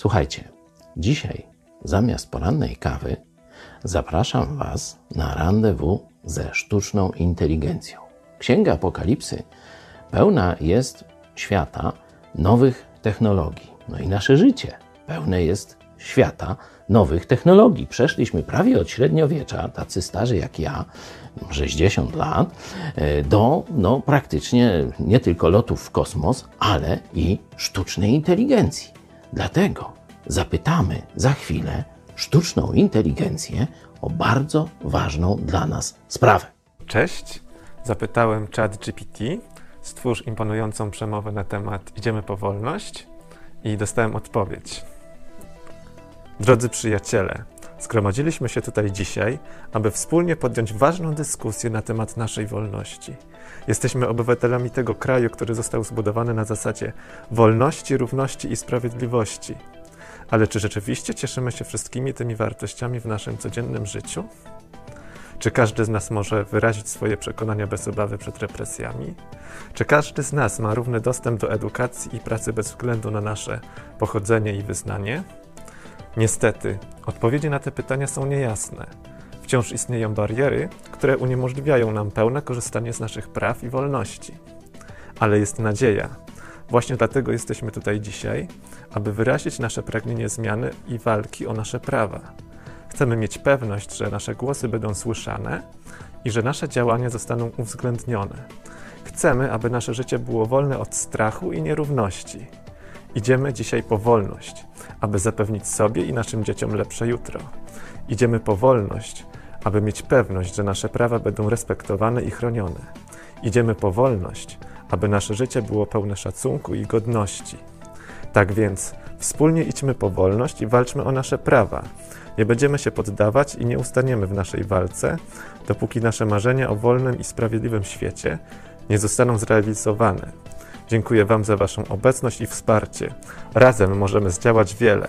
Słuchajcie, dzisiaj zamiast porannej kawy zapraszam Was na rendezvous ze sztuczną inteligencją. Księga Apokalipsy pełna jest świata nowych technologii. No i nasze życie pełne jest świata nowych technologii. Przeszliśmy prawie od średniowiecza, tacy starzy jak ja, 60 lat, e, do no, praktycznie nie tylko lotów w kosmos, ale i sztucznej inteligencji. Dlatego zapytamy za chwilę sztuczną inteligencję o bardzo ważną dla nas sprawę. Cześć, zapytałem ChatGPT, stwórz imponującą przemowę na temat Idziemy po wolność i dostałem odpowiedź. Drodzy przyjaciele, zgromadziliśmy się tutaj dzisiaj, aby wspólnie podjąć ważną dyskusję na temat naszej wolności. Jesteśmy obywatelami tego kraju, który został zbudowany na zasadzie wolności, równości i sprawiedliwości. Ale czy rzeczywiście cieszymy się wszystkimi tymi wartościami w naszym codziennym życiu? Czy każdy z nas może wyrazić swoje przekonania bez obawy przed represjami? Czy każdy z nas ma równy dostęp do edukacji i pracy bez względu na nasze pochodzenie i wyznanie? Niestety, odpowiedzi na te pytania są niejasne. Wciąż istnieją bariery, które uniemożliwiają nam pełne korzystanie z naszych praw i wolności. Ale jest nadzieja. Właśnie dlatego jesteśmy tutaj dzisiaj, aby wyrazić nasze pragnienie zmiany i walki o nasze prawa. Chcemy mieć pewność, że nasze głosy będą słyszane i że nasze działania zostaną uwzględnione. Chcemy, aby nasze życie było wolne od strachu i nierówności. Idziemy dzisiaj po wolność, aby zapewnić sobie i naszym dzieciom lepsze jutro. Idziemy po wolność, aby mieć pewność, że nasze prawa będą respektowane i chronione. Idziemy po wolność, aby nasze życie było pełne szacunku i godności. Tak więc wspólnie idźmy po wolność i walczmy o nasze prawa. Nie będziemy się poddawać i nie ustaniemy w naszej walce, dopóki nasze marzenia o wolnym i sprawiedliwym świecie nie zostaną zrealizowane. Dziękuję Wam za Waszą obecność i wsparcie. Razem możemy zdziałać wiele.